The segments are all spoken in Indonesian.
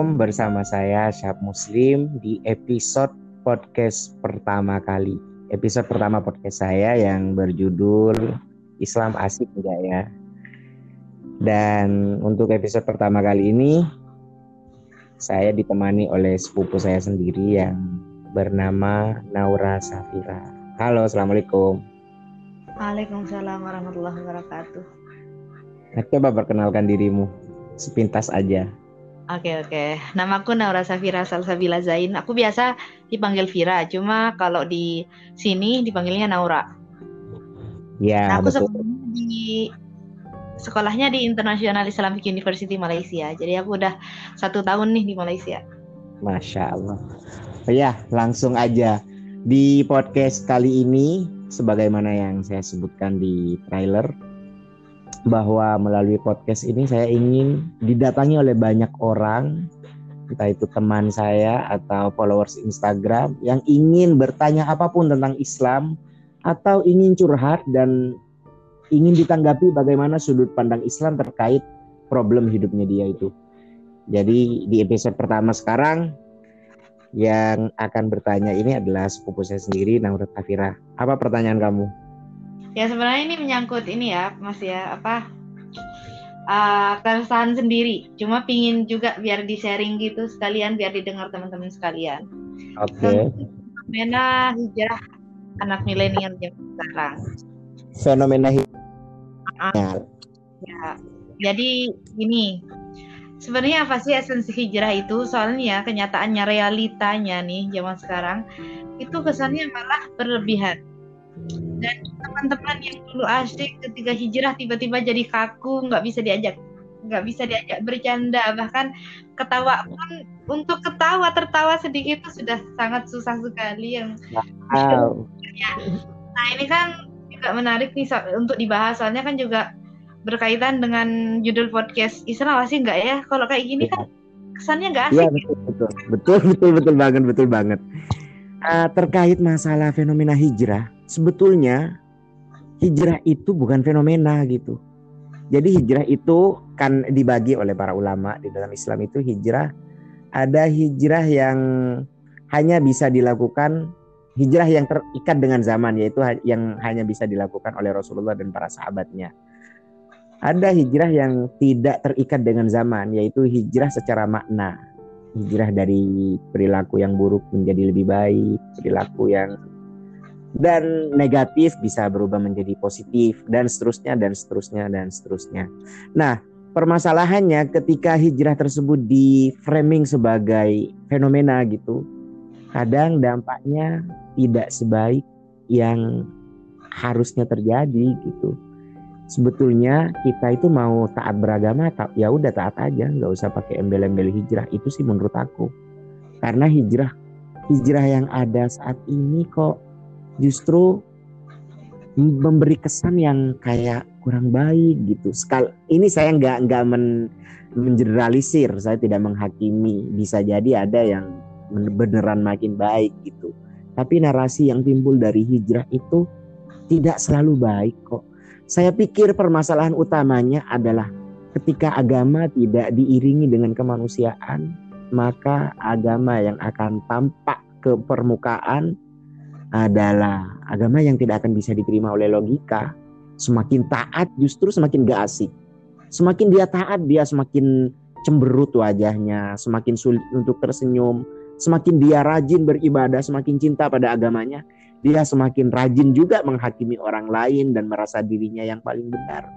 Assalamualaikum bersama saya Syab Muslim di episode podcast pertama kali. Episode pertama podcast saya yang berjudul Islam Asik enggak ya? Dan untuk episode pertama kali ini saya ditemani oleh sepupu saya sendiri yang bernama Naura Safira. Halo, Assalamualaikum. Waalaikumsalam warahmatullahi wabarakatuh. Nah, coba perkenalkan dirimu sepintas aja. Oke oke, namaku Naura Safira Salsabila Zain. Aku biasa dipanggil Vira, cuma kalau di sini dipanggilnya Naura. Ya, Nah, aku betul. sebelumnya di sekolahnya di International Islamic University Malaysia. Jadi aku udah satu tahun nih di Malaysia. Masya Allah. Oh ya, langsung aja. Di podcast kali ini, sebagaimana yang saya sebutkan di trailer, bahwa melalui podcast ini saya ingin didatangi oleh banyak orang, entah itu teman saya atau followers Instagram, yang ingin bertanya apa pun tentang Islam, atau ingin curhat dan ingin ditanggapi bagaimana sudut pandang Islam terkait problem hidupnya dia itu. Jadi di episode pertama sekarang yang akan bertanya ini adalah sepupu saya sendiri Naura Tafira. Apa pertanyaan kamu? Ya sebenarnya ini menyangkut ini ya, Mas ya, apa uh, keresahan sendiri. Cuma pingin juga biar di sharing gitu sekalian, biar didengar teman-teman sekalian. Oke. Fenomena hijrah anak milenial zaman sekarang. Fenomena hi- Ya, jadi gini, sebenarnya apa sih esensi hijrah itu? Soalnya kenyataannya realitanya nih zaman sekarang itu kesannya malah berlebihan. Dan teman-teman yang dulu asik ketika hijrah tiba-tiba jadi kaku, nggak bisa diajak nggak bisa diajak bercanda bahkan ketawa pun untuk ketawa tertawa sedikit itu sudah sangat susah sekali yang Wow. Nah ini kan juga menarik nih untuk dibahas soalnya kan juga berkaitan dengan judul podcast Islam sih nggak ya? Kalau kayak gini kan kesannya nggak Iya asik. betul betul betul betul betul banget betul banget. Ah, terkait masalah fenomena hijrah, sebetulnya hijrah itu bukan fenomena gitu. Jadi hijrah itu kan dibagi oleh para ulama di dalam Islam itu hijrah ada hijrah yang hanya bisa dilakukan hijrah yang terikat dengan zaman yaitu yang hanya bisa dilakukan oleh Rasulullah dan para sahabatnya. Ada hijrah yang tidak terikat dengan zaman yaitu hijrah secara makna. Hijrah dari perilaku yang buruk menjadi lebih baik, perilaku yang dan negatif bisa berubah menjadi positif dan seterusnya dan seterusnya dan seterusnya. Nah, permasalahannya ketika hijrah tersebut di framing sebagai fenomena gitu, kadang dampaknya tidak sebaik yang harusnya terjadi gitu. Sebetulnya kita itu mau taat beragama, ya udah taat aja, nggak usah pakai embel-embel hijrah. Itu sih menurut aku. Karena hijrah hijrah yang ada saat ini kok justru memberi kesan yang kayak kurang baik gitu. Sekal ini saya nggak nggak men, mengeneralisir, saya tidak menghakimi. Bisa jadi ada yang beneran makin baik gitu. Tapi narasi yang timbul dari hijrah itu tidak selalu baik kok. Saya pikir permasalahan utamanya adalah ketika agama tidak diiringi dengan kemanusiaan, maka agama yang akan tampak ke permukaan adalah agama yang tidak akan bisa diterima oleh logika. Semakin taat justru semakin gak asik. Semakin dia taat dia semakin cemberut wajahnya, semakin sulit untuk tersenyum. Semakin dia rajin beribadah, semakin cinta pada agamanya, dia semakin rajin juga menghakimi orang lain dan merasa dirinya yang paling benar.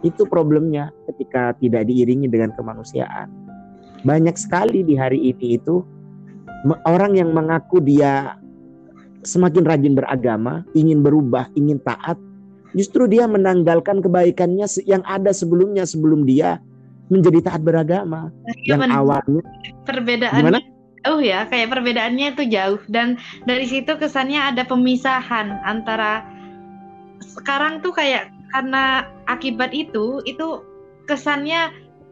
Itu problemnya ketika tidak diiringi dengan kemanusiaan. Banyak sekali di hari ini itu orang yang mengaku dia semakin rajin beragama, ingin berubah, ingin taat, justru dia menanggalkan kebaikannya yang ada sebelumnya sebelum dia menjadi taat beragama. Iya, Yang awalnya perbedaannya Gimana? jauh ya, kayak perbedaannya itu jauh dan dari situ kesannya ada pemisahan antara sekarang tuh kayak karena akibat itu itu kesannya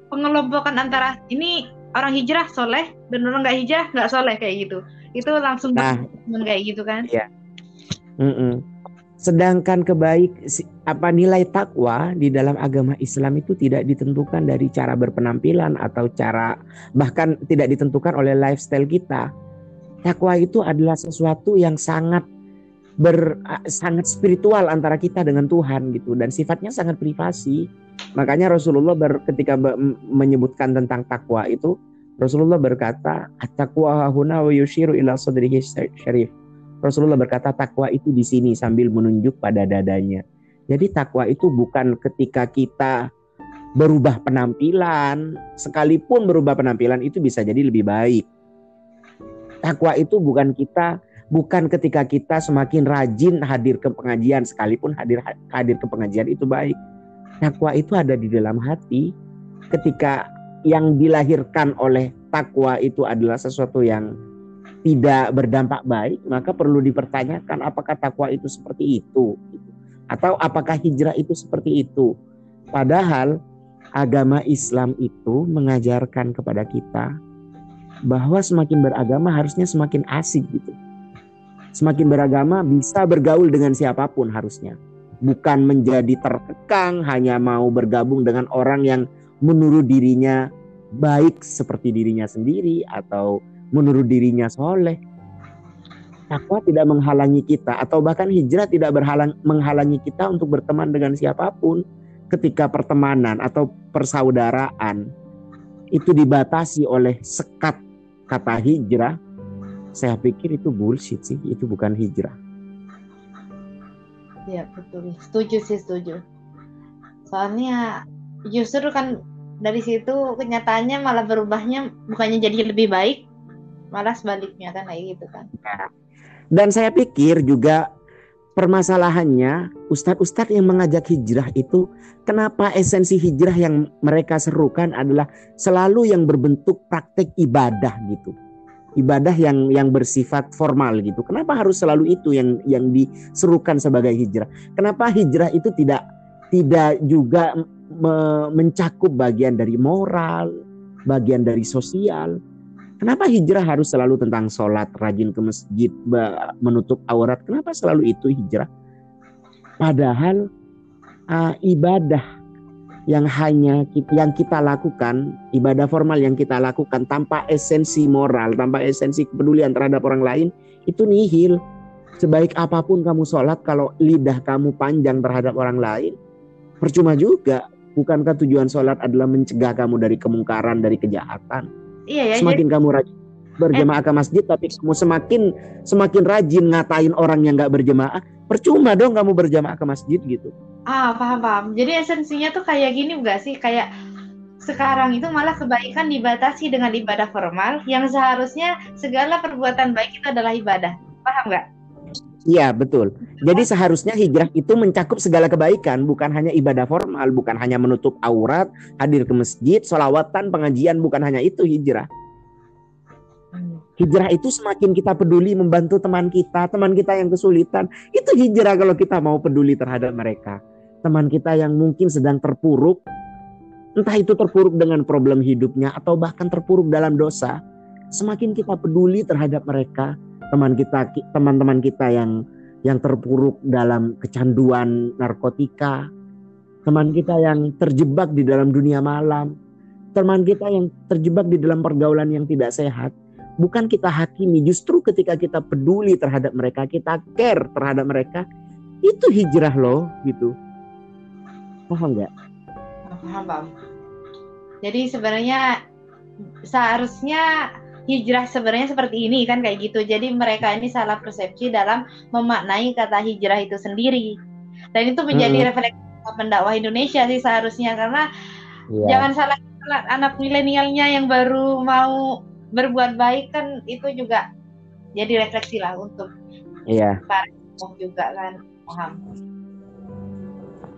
pengelompokan antara ini orang hijrah soleh dan orang nggak hijrah nggak soleh kayak gitu itu langsung Nah. kayak gitu kan Mm-mm. Sedangkan kebaik apa nilai takwa di dalam agama Islam itu tidak ditentukan dari cara berpenampilan atau cara bahkan tidak ditentukan oleh lifestyle kita. Takwa itu adalah sesuatu yang sangat ber sangat spiritual antara kita dengan Tuhan gitu dan sifatnya sangat privasi. Makanya Rasulullah ber, ketika menyebutkan tentang takwa itu Rasulullah berkata, "At-taqwa huna wa yushiru ila sadrihi syarif." Rasulullah berkata takwa itu di sini sambil menunjuk pada dadanya. Jadi takwa itu bukan ketika kita berubah penampilan, sekalipun berubah penampilan itu bisa jadi lebih baik. Takwa itu bukan kita bukan ketika kita semakin rajin hadir ke pengajian sekalipun hadir hadir ke pengajian itu baik. Takwa itu ada di dalam hati. Ketika yang dilahirkan oleh takwa itu adalah sesuatu yang tidak berdampak baik, maka perlu dipertanyakan apakah takwa itu seperti itu, atau apakah hijrah itu seperti itu. Padahal agama Islam itu mengajarkan kepada kita bahwa semakin beragama harusnya semakin asik gitu. Semakin beragama bisa bergaul dengan siapa pun harusnya. Bukan menjadi terkekang hanya mau bergabung dengan orang yang menurut dirinya baik seperti dirinya sendiri atau menurut dirinya soleh. Takwa tidak menghalangi kita atau bahkan hijrah tidak berhalang, menghalangi kita untuk berteman dengan siapa pun ketika pertemanan atau persaudaraan itu dibatasi oleh sekat kata hijrah. Saya pikir itu bullshit sih, itu bukan hijrah. Ya betul, setuju sih setuju. Soalnya justru kan dari situ kenyataannya malah berubahnya bukannya jadi lebih baik, malah sebaliknya kan kayak gitu kan. Nah, dan saya pikir juga permasalahannya ustadz-ustadz yang mengajak hijrah itu kenapa esensi hijrah yang mereka serukan adalah selalu yang berbentuk praktek ibadah gitu. Ibadah yang yang bersifat formal gitu. Kenapa harus selalu itu yang yang diserukan sebagai hijrah? Kenapa hijrah itu tidak tidak juga mencakup bagian dari moral bagian dari sosial Kenapa hijrah harus selalu tentang sholat, rajin ke masjid, menutup aurat? Kenapa selalu itu hijrah? Padahal uh, ibadah yang hanya yang kita lakukan, ibadah formal yang kita lakukan tanpa esensi moral, tanpa esensi kepedulian terhadap orang lain, itu nihil. Sebaik apa pun kamu sholat, kalau lidah kamu panjang terhadap orang lain, percuma juga. Bukankah tujuan sholat adalah mencegah kamu dari kemungkaran, dari kejahatan? Iya ya. Semakin jadi... kamu rajin berjemaah ke masjid, tapi kamu semakin semakin rajin ngatain orang yang nggak berjemaah, percuma dong kamu berjamaah ke masjid gitu. Ah paham paham. Jadi esensinya tuh kayak gini enggak sih? Kayak sekarang itu malah kebaikan dibatasi dengan ibadah formal yang seharusnya segala perbuatan baik itu adalah ibadah. Paham nggak? Iya betul. Jadi seharusnya hijrah itu mencakup segala kebaikan, bukan hanya ibadah formal, bukan hanya menutup aurat, hadir ke masjid, solawatan, pengajian, bukan hanya itu hijrah. Hijrah itu semakin kita peduli membantu teman kita, teman kita yang kesulitan, itu hijrah kalau kita mau peduli terhadap mereka. Teman kita yang mungkin sedang terpuruk, entah itu terpuruk dengan problem hidupnya atau bahkan terpuruk dalam dosa, semakin kita peduli terhadap mereka, teman kita teman-teman kita yang yang terpuruk dalam kecanduan narkotika, teman kita yang terjebak di dalam dunia malam, teman kita yang terjebak di dalam pergaulan yang tidak sehat. Bukan kita hakimi, justru ketika kita peduli terhadap mereka, kita care terhadap mereka, itu hijrah loh gitu. Paham nggak? Paham, paham. Jadi sebenarnya seharusnya hijrah sebenarnya seperti ini kan kayak gitu. Jadi mereka ini salah persepsi dalam memaknai kata hijrah itu sendiri. Dan itu menjadi hmm. refleksi pendakwah Indonesia sih seharusnya karena yeah. jangan salah anak milenialnya yang baru mau berbuat baik kan itu juga jadi refleksi lah untuk yeah. para juga kan paham.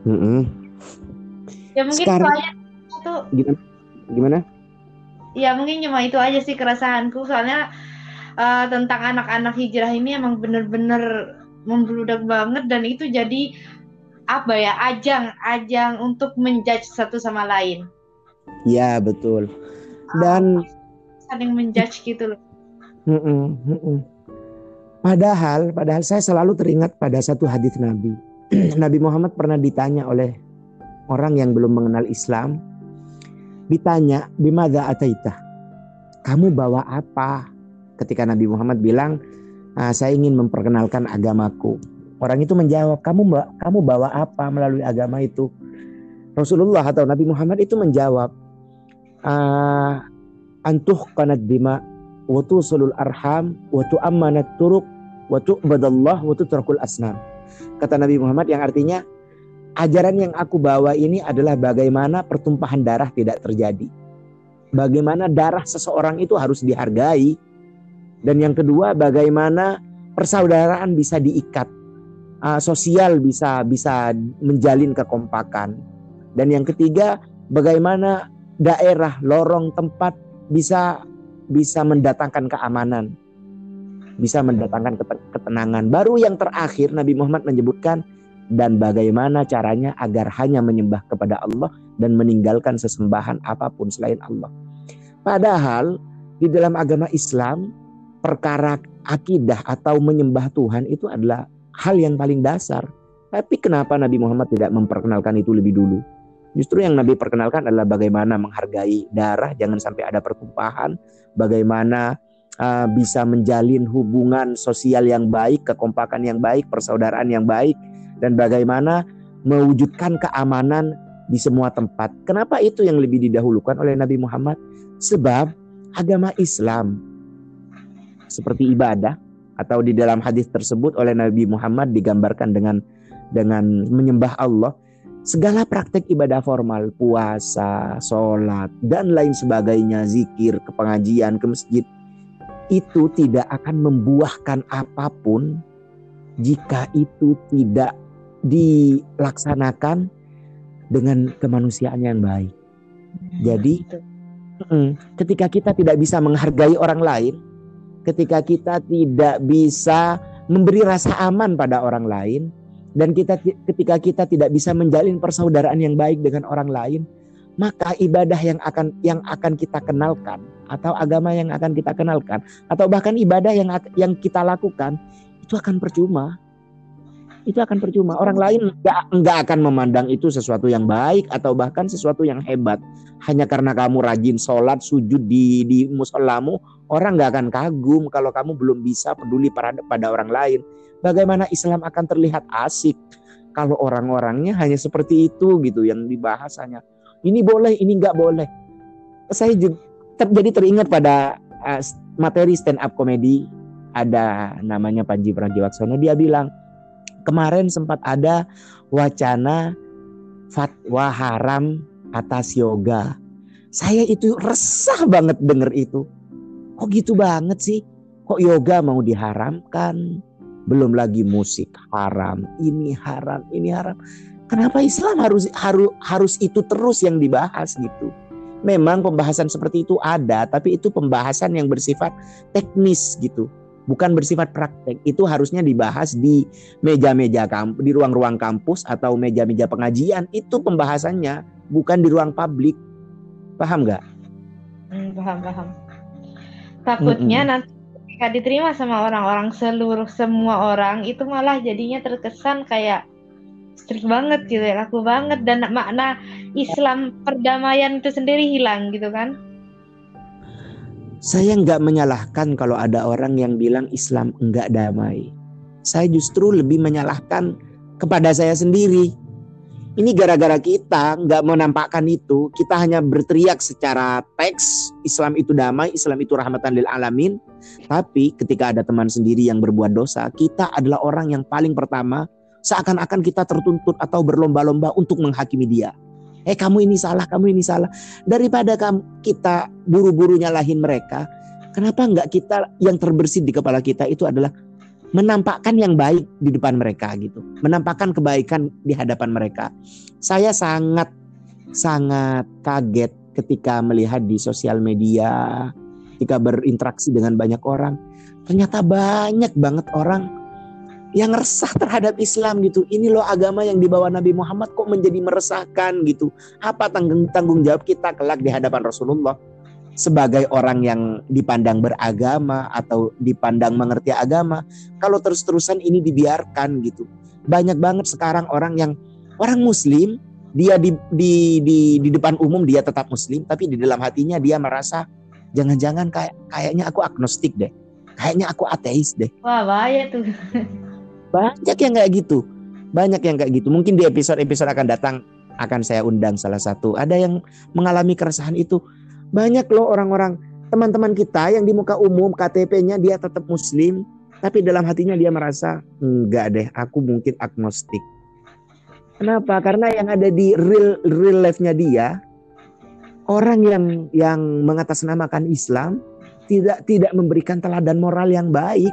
Mm -hmm. Ya mungkin Sekarang, soalnya itu gimana? Gimana? Ya mungkin cuma itu aja sih keresahanku soalnya uh, tentang anak-anak hijrah ini emang bener-bener membludak banget dan itu jadi apa ya ajang ajang untuk menjudge satu sama lain. Ya betul. Dan uh, saling menjudge gitu loh. Padahal, padahal saya selalu teringat pada satu hadis Nabi. Nabi Muhammad pernah ditanya oleh orang yang belum mengenal Islam, ditanya, "Bimada ataita?" Kamu bawa apa? Ketika Nabi Muhammad bilang, ah, "Saya ingin memperkenalkan agamaku." Orang itu menjawab, "Kamu kamu bawa apa melalui agama itu?" Rasulullah atau Nabi Muhammad itu menjawab, ah, "Antuh kanat bima wa tusulul arham wa tu'ammanat turuq wa tu'badallah wa tutrakul asnam." Kata Nabi Muhammad yang artinya ajaran yang aku bawa ini adalah bagaimana pertumpahan darah tidak terjadi. Bagaimana darah seseorang itu harus dihargai. Dan yang kedua, bagaimana persaudaraan bisa diikat. Uh, sosial bisa bisa menjalin kekompakan. Dan yang ketiga, bagaimana daerah, lorong, tempat bisa bisa mendatangkan keamanan. Bisa mendatangkan ketenangan. Baru yang terakhir Nabi Muhammad menyebutkan dan bagaimana caranya agar hanya menyembah kepada Allah dan meninggalkan sesembahan apa pun selain Allah. Padahal di dalam agama Islam perkara akidah atau menyembah Tuhan itu adalah hal yang paling dasar. Tapi kenapa Nabi Muhammad tidak memperkenalkan itu lebih dulu? Justru yang Nabi perkenalkan adalah bagaimana menghargai darah, jangan sampai ada pertumpahan, bagaimana uh, bisa menjalin hubungan sosial yang baik, kekompakan yang baik, persaudaraan yang baik, dan bagaimana mewujudkan keamanan di semua tempat. Kenapa itu yang lebih didahulukan oleh Nabi Muhammad? Sebab agama Islam seperti ibadah atau di dalam hadis tersebut oleh Nabi Muhammad digambarkan dengan dengan menyembah Allah segala praktek ibadah formal puasa, sholat dan lain sebagainya zikir, ke pengajian, ke masjid itu tidak akan membuahkan apa pun jika itu tidak dilaksanakan dengan kemanusiaan yang baik. Hmm, Jadi ketika kita tidak bisa menghargai orang lain, ketika kita tidak bisa memberi rasa aman pada orang lain, dan kita ketika kita tidak bisa menjalin persaudaraan yang baik dengan orang lain, maka ibadah yang akan yang akan kita kenalkan atau agama yang akan kita kenalkan atau bahkan ibadah yang yang kita lakukan itu akan percuma itu akan percuma. Orang lain nggak nggak akan memandang itu sesuatu yang baik atau bahkan sesuatu yang hebat. Hanya karena kamu rajin sholat, sujud di di musolamu, orang nggak akan kagum kalau kamu belum bisa peduli pada pada orang lain. Bagaimana Islam akan terlihat asik kalau orang-orangnya hanya seperti itu gitu yang dibahasanya. Ini boleh, ini nggak boleh. Saya juga terjadi teringat pada uh, materi stand up komedi ada namanya Panji Pragiwaksono dia bilang kemarin sempat ada wacana fatwa haram atas yoga. Saya itu resah banget denger itu. Kok gitu banget sih? Kok yoga mau diharamkan? Belum lagi musik haram, ini haram, ini haram. Kenapa Islam harus harus harus itu terus yang dibahas gitu? Memang pembahasan seperti itu ada, tapi itu pembahasan yang bersifat teknis gitu bukan bersifat praktek. Itu harusnya dibahas di meja-meja kampus, di ruang-ruang kampus atau meja-meja pengajian. Itu pembahasannya, bukan di ruang publik. Paham nggak? Hmm, paham, paham. Takutnya mm -mm. nanti ketika diterima sama orang-orang seluruh semua orang itu malah jadinya terkesan kayak strict banget gitu ya, laku banget dan makna Islam perdamaian itu sendiri hilang gitu kan? Saya nggak menyalahkan kalau ada orang yang bilang Islam enggak damai. Saya justru lebih menyalahkan kepada saya sendiri. Ini gara-gara kita nggak menampakkan itu. Kita hanya berteriak secara teks Islam itu damai, Islam itu rahmatan lil alamin. Tapi ketika ada teman sendiri yang berbuat dosa, kita adalah orang yang paling pertama seakan-akan kita tertuntut atau berlomba-lomba untuk menghakimi dia eh kamu ini salah, kamu ini salah. Daripada kamu, kita buru-buru nyalahin mereka, kenapa enggak kita yang terbersih di kepala kita itu adalah menampakkan yang baik di depan mereka gitu. Menampakkan kebaikan di hadapan mereka. Saya sangat sangat kaget ketika melihat di sosial media, ketika berinteraksi dengan banyak orang, ternyata banyak banget orang yang resah terhadap Islam gitu. Ini loh agama yang dibawa Nabi Muhammad kok menjadi meresahkan gitu. Apa tanggung tanggung jawab kita kelak di hadapan Rasulullah? sebagai orang yang dipandang beragama atau dipandang mengerti agama kalau terus-terusan ini dibiarkan gitu banyak banget sekarang orang yang orang muslim dia di, di di di depan umum dia tetap muslim tapi di dalam hatinya dia merasa jangan-jangan kayak kayaknya aku agnostik deh kayaknya aku ateis deh wah bahaya tuh banyak yang kayak gitu banyak yang kayak gitu mungkin di episode-episode akan datang akan saya undang salah satu ada yang mengalami keresahan itu banyak loh orang-orang teman-teman kita yang di muka umum KTP-nya dia tetap muslim, tapi dalam hatinya dia merasa enggak deh, aku mungkin agnostik. Kenapa? Karena yang ada di real real life-nya dia orang yang yang mengatasnamakan Islam tidak tidak memberikan teladan moral yang baik.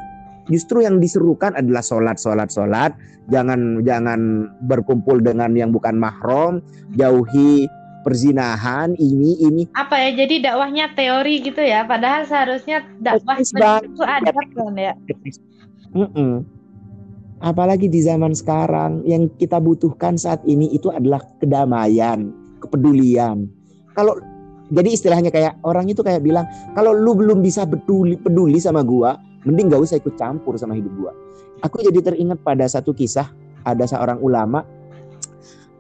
Justru yang diserukan adalah sholat, sholat, sholat. Jangan jangan berkumpul dengan yang bukan mahram, jauhi perzinahan ini ini. Apa ya jadi dakwahnya teori gitu ya. Padahal seharusnya dakwah itu ada kan ya. Mm -mm. apalagi di zaman sekarang yang kita butuhkan saat ini itu adalah kedamaian kepedulian. Kalau jadi istilahnya kayak orang itu kayak bilang kalau lu belum bisa peduli peduli sama gua mending gak usah ikut campur sama hidup gua aku jadi teringat pada satu kisah ada seorang ulama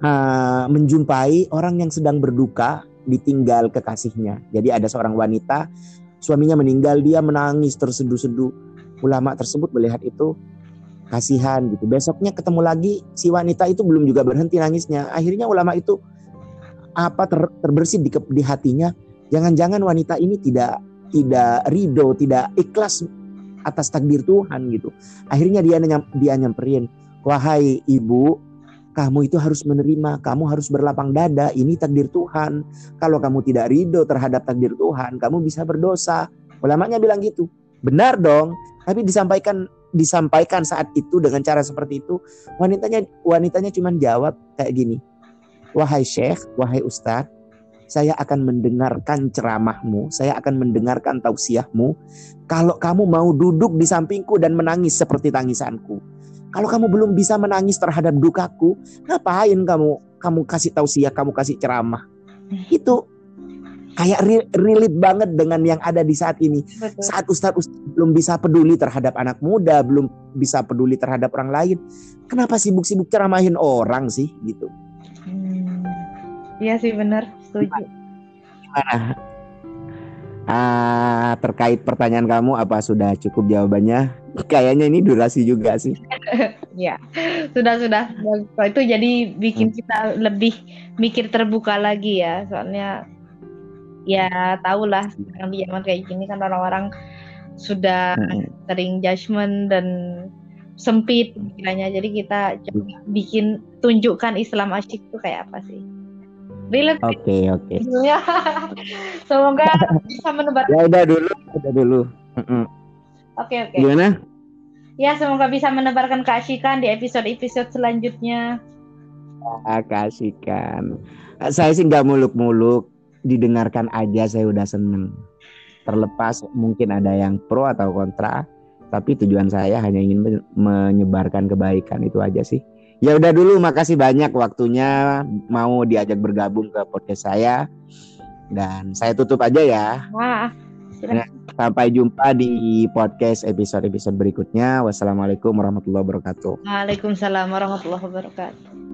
uh, menjumpai orang yang sedang berduka ditinggal kekasihnya. Jadi ada seorang wanita suaminya meninggal dia menangis terseduh-seduh. Ulama tersebut melihat itu kasihan gitu. Besoknya ketemu lagi si wanita itu belum juga berhenti nangisnya. Akhirnya ulama itu apa ter, terbersih di, di hatinya. Jangan-jangan wanita ini tidak tidak ridho, tidak ikhlas atas takdir Tuhan gitu. Akhirnya dia dia nyamperin, wahai ibu, kamu itu harus menerima, kamu harus berlapang dada, ini takdir Tuhan. Kalau kamu tidak ridho terhadap takdir Tuhan, kamu bisa berdosa. Ulamanya bilang gitu. Benar dong, tapi disampaikan disampaikan saat itu dengan cara seperti itu, wanitanya wanitanya cuma jawab kayak gini. Wahai Syekh, wahai Ustadz, saya akan mendengarkan ceramahmu, saya akan mendengarkan tausiahmu. Kalau kamu mau duduk di sampingku dan menangis seperti tangisanku, kalau kamu belum bisa menangis terhadap dukaku, ngapain kamu kamu kasih tausiah, kamu kasih ceramah? Itu kayak relate banget dengan yang ada di saat ini. Betul. Saat ustadz ustadz belum bisa peduli terhadap anak muda, belum bisa peduli terhadap orang lain, kenapa sibuk-sibuk ceramahin orang sih gitu? Hmm, iya sih benar, setuju. Gimana? Uh, terkait pertanyaan kamu apa sudah cukup jawabannya? Kayaknya ini durasi juga sih. ya, sudah sudah. Itu jadi bikin hmm. kita lebih mikir terbuka lagi ya. Soalnya ya tahulah sekarang di zaman kayak gini kan orang-orang sudah hmm. sering judgement dan sempit pikirannya. Jadi kita coba bikin tunjukkan Islam asyik itu kayak apa sih? Relate. Oke, okay, oke. Okay. Semoga bisa menebar. Ya udah dulu, udah dulu. Oke, mm oke. Okay, okay. Gimana? Ya, semoga bisa menebarkan keasikan di episode-episode selanjutnya. Ah, keasikan. Saya sih nggak muluk-muluk, didengarkan aja saya udah seneng. Terlepas mungkin ada yang pro atau kontra, tapi tujuan saya hanya ingin menyebarkan kebaikan itu aja sih. Ya udah dulu makasih banyak waktunya mau diajak bergabung ke podcast saya. Dan saya tutup aja ya. Wah. Ya, sampai jumpa di podcast episode-episode berikutnya. Wassalamualaikum warahmatullahi wabarakatuh. Waalaikumsalam warahmatullahi wabarakatuh.